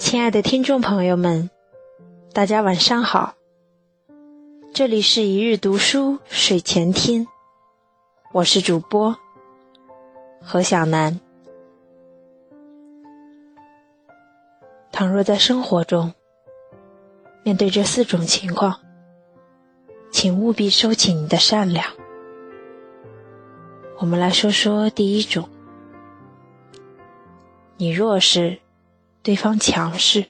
亲爱的听众朋友们，大家晚上好。这里是一日读书睡前听，我是主播何小楠。倘若在生活中面对这四种情况，请务必收起你的善良。我们来说说第一种：你若是。对方强势。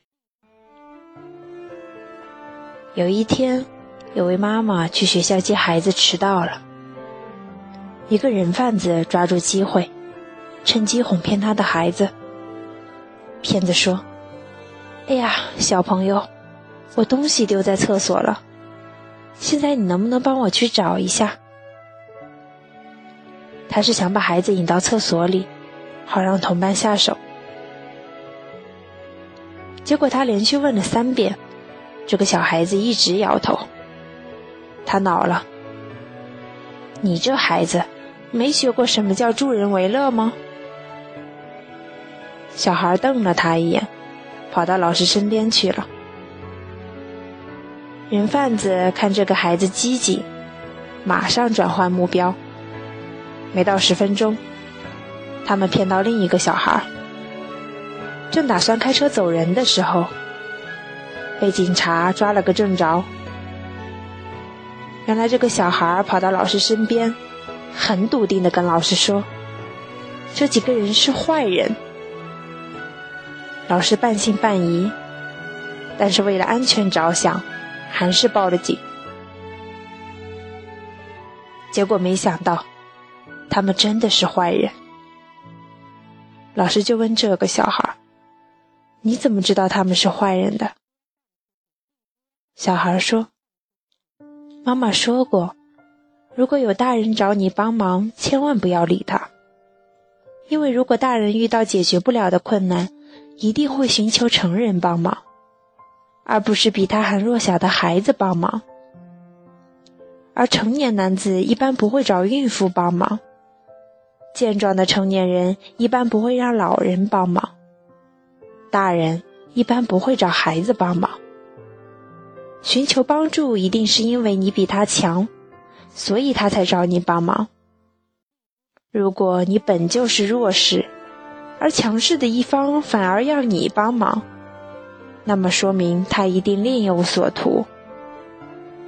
有一天，有位妈妈去学校接孩子迟到了，一个人贩子抓住机会，趁机哄骗他的孩子。骗子说：“哎呀，小朋友，我东西丢在厕所了，现在你能不能帮我去找一下？”他是想把孩子引到厕所里，好让同伴下手。结果他连续问了三遍，这个小孩子一直摇头。他恼了：“你这孩子，没学过什么叫助人为乐吗？”小孩瞪了他一眼，跑到老师身边去了。人贩子看这个孩子积极，马上转换目标。没到十分钟，他们骗到另一个小孩。正打算开车走人的时候，被警察抓了个正着。原来这个小孩跑到老师身边，很笃定的跟老师说：“这几个人是坏人。”老师半信半疑，但是为了安全着想，还是报了警。结果没想到，他们真的是坏人。老师就问这个小孩。你怎么知道他们是坏人的？小孩说：“妈妈说过，如果有大人找你帮忙，千万不要理他，因为如果大人遇到解决不了的困难，一定会寻求成人帮忙，而不是比他还弱小的孩子帮忙。而成年男子一般不会找孕妇帮忙，健壮的成年人一般不会让老人帮忙。”大人一般不会找孩子帮忙，寻求帮助一定是因为你比他强，所以他才找你帮忙。如果你本就是弱势，而强势的一方反而要你帮忙，那么说明他一定另有所图。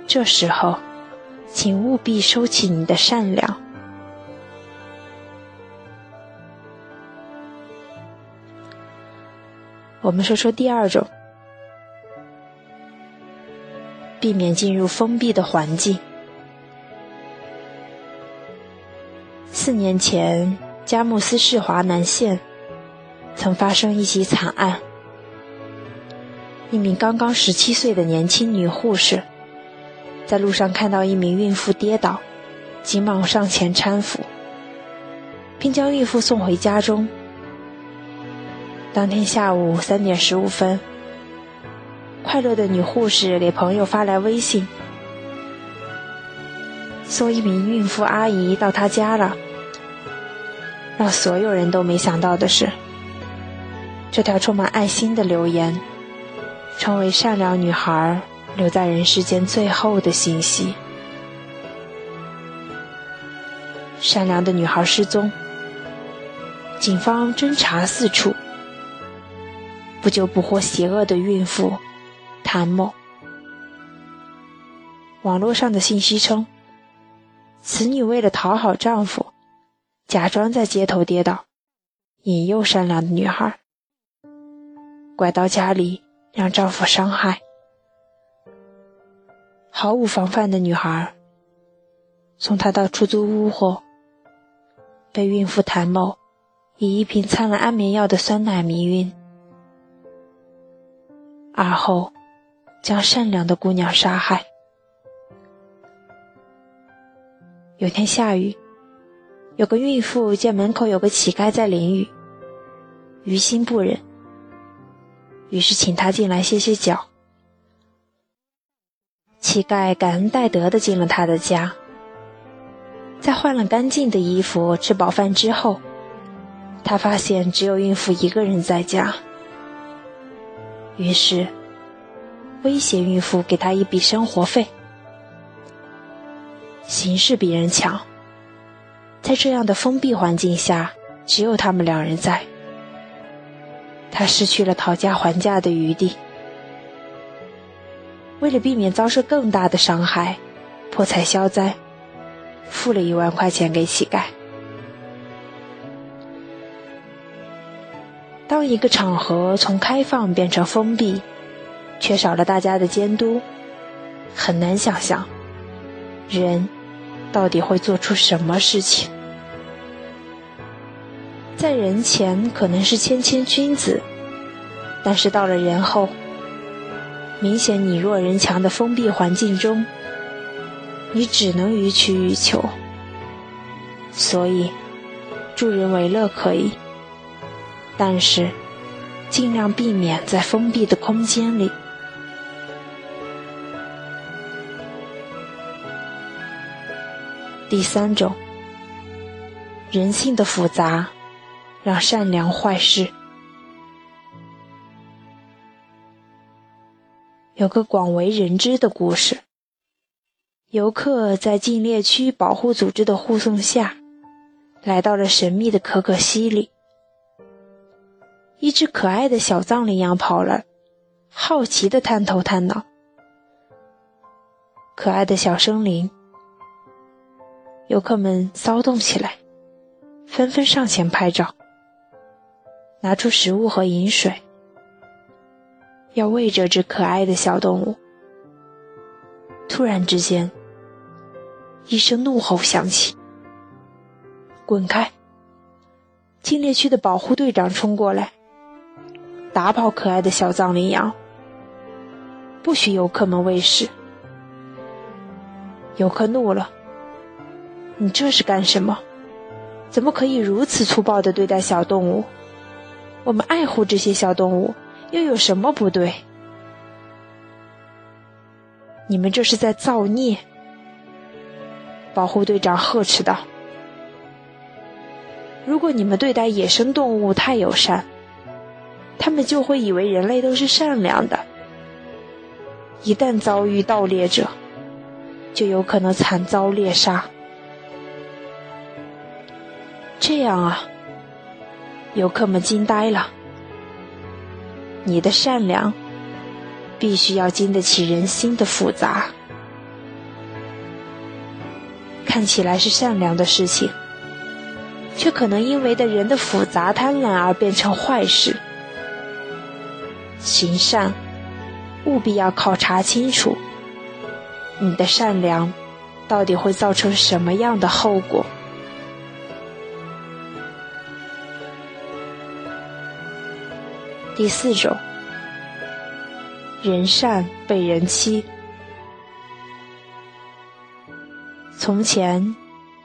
这时候，请务必收起你的善良。我们说说第二种，避免进入封闭的环境。四年前，佳木斯市华南县曾发生一起惨案，一名刚刚十七岁的年轻女护士，在路上看到一名孕妇跌倒，急忙上前搀扶，并将孕妇送回家中。当天下午三点十五分，快乐的女护士给朋友发来微信，送一名孕妇阿姨到她家了。让所有人都没想到的是，这条充满爱心的留言，成为善良女孩留在人世间最后的信息。善良的女孩失踪，警方侦查四处。不就捕获邪恶的孕妇谭某。网络上的信息称，此女为了讨好丈夫，假装在街头跌倒，引诱善良的女孩，拐到家里让丈夫伤害。毫无防范的女孩，送她到出租屋后，被孕妇谭某以一瓶掺了安眠药的酸奶迷晕。而后，将善良的姑娘杀害。有天下雨，有个孕妇见门口有个乞丐在淋雨，于心不忍，于是请他进来歇歇脚。乞丐感恩戴德的进了他的家，在换了干净的衣服、吃饱饭之后，他发现只有孕妇一个人在家。于是威胁孕妇给他一笔生活费。形势比人强，在这样的封闭环境下，只有他们两人在。他失去了讨价还价的余地。为了避免遭受更大的伤害，破财消灾，付了一万块钱给乞丐。当一个场合从开放变成封闭，缺少了大家的监督，很难想象人到底会做出什么事情。在人前可能是谦谦君子，但是到了人后，明显你弱人强的封闭环境中，你只能予取予求。所以，助人为乐可以，但是尽量避免在封闭的空间里。第三种，人性的复杂。让善良坏事。有个广为人知的故事：游客在禁猎区保护组织的护送下，来到了神秘的可可西里。一只可爱的小藏羚羊跑了，好奇的探头探脑。可爱的小生灵，游客们骚动起来，纷纷上前拍照。拿出食物和饮水，要喂这只可爱的小动物。突然之间，一声怒吼响起：“滚开！”禁猎区的保护队长冲过来，打跑可爱的小藏羚羊，不许游客们喂食。游客怒了：“你这是干什么？怎么可以如此粗暴地对待小动物？”我们爱护这些小动物，又有什么不对？你们这是在造孽！保护队长呵斥道：“如果你们对待野生动物太友善，他们就会以为人类都是善良的。一旦遭遇盗猎者，就有可能惨遭猎杀。这样啊。”游客们惊呆了。你的善良，必须要经得起人心的复杂。看起来是善良的事情，却可能因为的人的复杂贪婪而变成坏事。行善，务必要考察清楚，你的善良到底会造成什么样的后果。第四种，人善被人欺。从前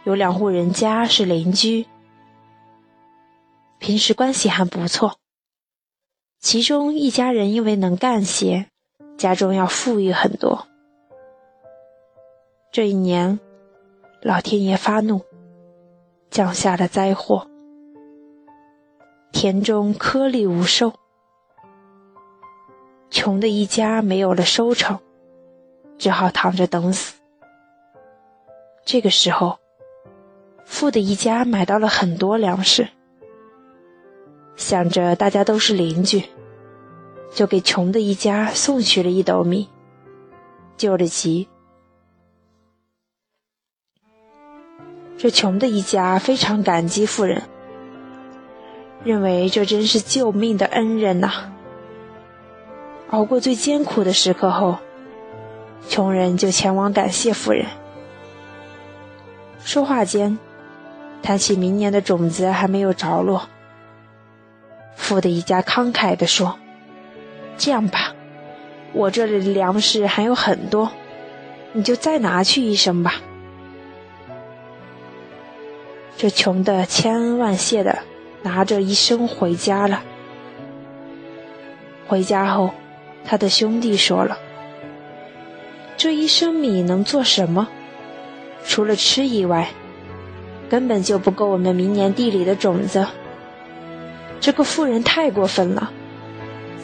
有两户人家是邻居，平时关系还不错。其中一家人因为能干些，家中要富裕很多。这一年，老天爷发怒，降下了灾祸，田中颗粒无收。穷的一家没有了收成，只好躺着等死。这个时候，富的一家买到了很多粮食，想着大家都是邻居，就给穷的一家送去了一斗米，救了急。这穷的一家非常感激富人，认为这真是救命的恩人呐。熬过最艰苦的时刻后，穷人就前往感谢富人。说话间，谈起明年的种子还没有着落。富的一家慷慨地说：“这样吧，我这里的粮食还有很多，你就再拿去一升吧。”这穷的千恩万谢的拿着一升回家了。回家后。他的兄弟说了：“这一升米能做什么？除了吃以外，根本就不够我们明年地里的种子。这个富人太过分了，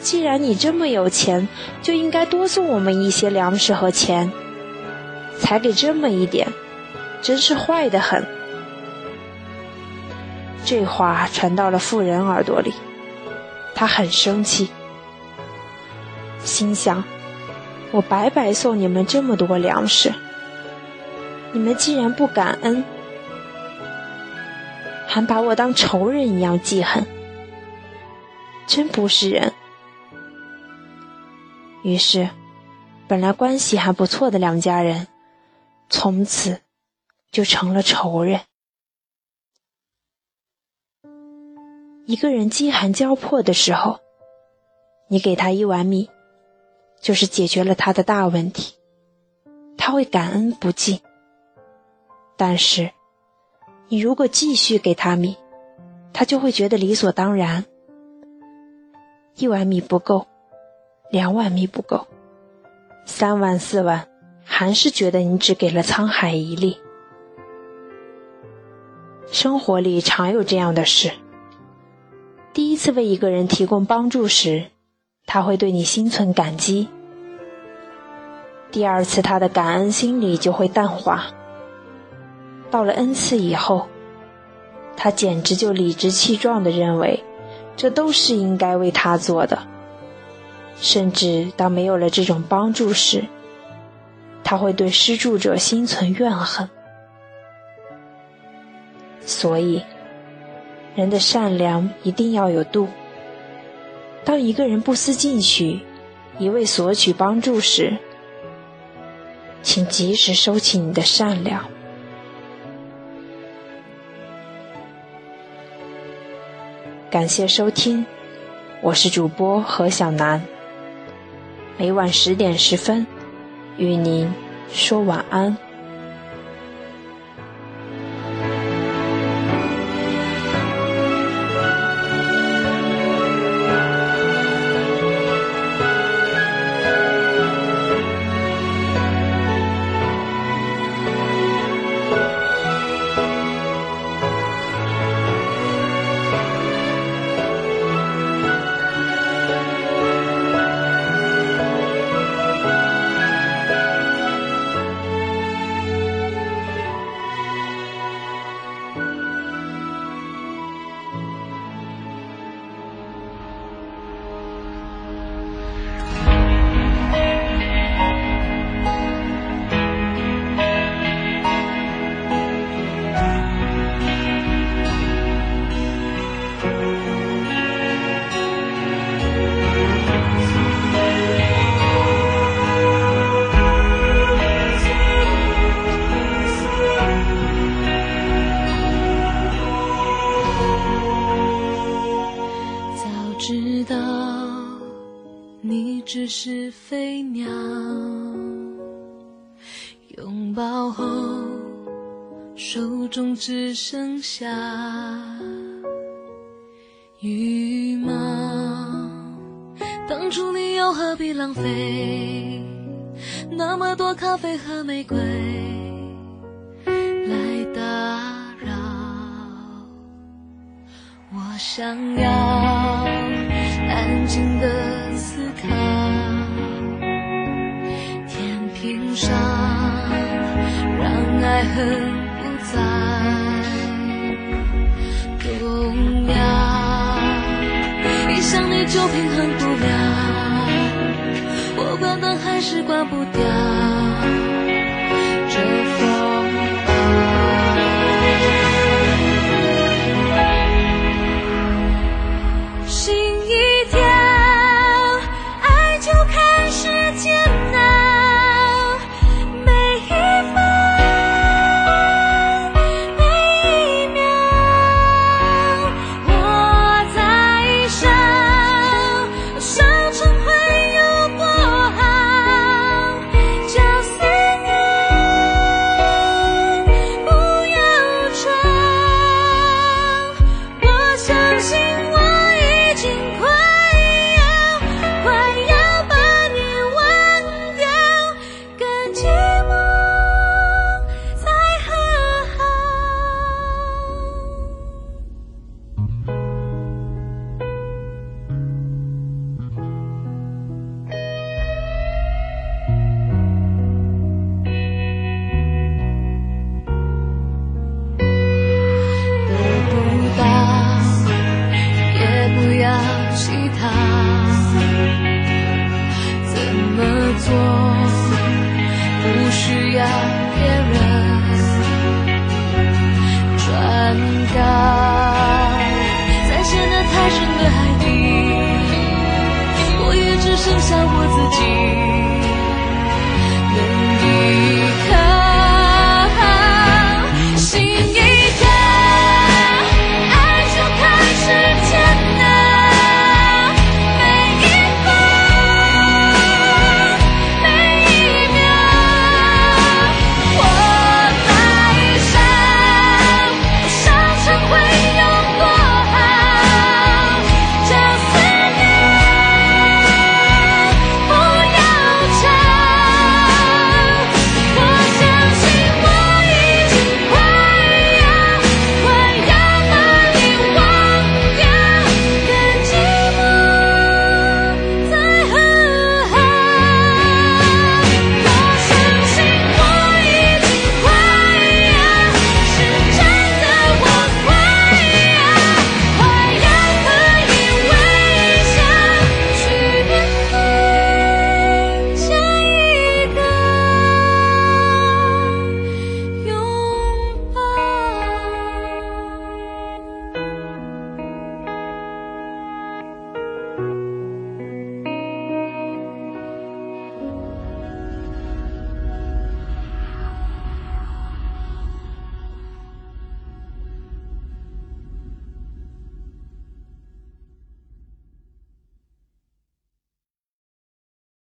既然你这么有钱，就应该多送我们一些粮食和钱。才给这么一点，真是坏的很。”这话传到了妇人耳朵里，她很生气，心想：“我白白送你们这么多粮食，你们既然不感恩，还把我当仇人一样记恨，真不是人。”于是，本来关系还不错的两家人，从此就成了仇人。一个人饥寒交迫的时候，你给他一碗米，就是解决了他的大问题，他会感恩不尽。但是，你如果继续给他米，他就会觉得理所当然。一碗米不够，两万米不够，三万四万，还是觉得你只给了沧海一粒。生活里常有这样的事。第一次为一个人提供帮助时，他会对你心存感激；第二次，他的感恩心理就会淡化。到了 n 次以后，他简直就理直气壮地认为，这都是应该为他做的。甚至当没有了这种帮助时，他会对施助者心存怨恨。所以。人的善良一定要有度。当一个人不思进取，一味索取帮助时，请及时收起你的善良。感谢收听，我是主播何小楠。每晚十点十分，与您说晚安。鸟，拥抱后手中只剩下羽毛。当初你又何必浪费那么多咖啡和玫瑰来打扰？我想要安静的思考。伤让爱恨不再动摇，一想你就平衡不了，我关灯还是关不掉。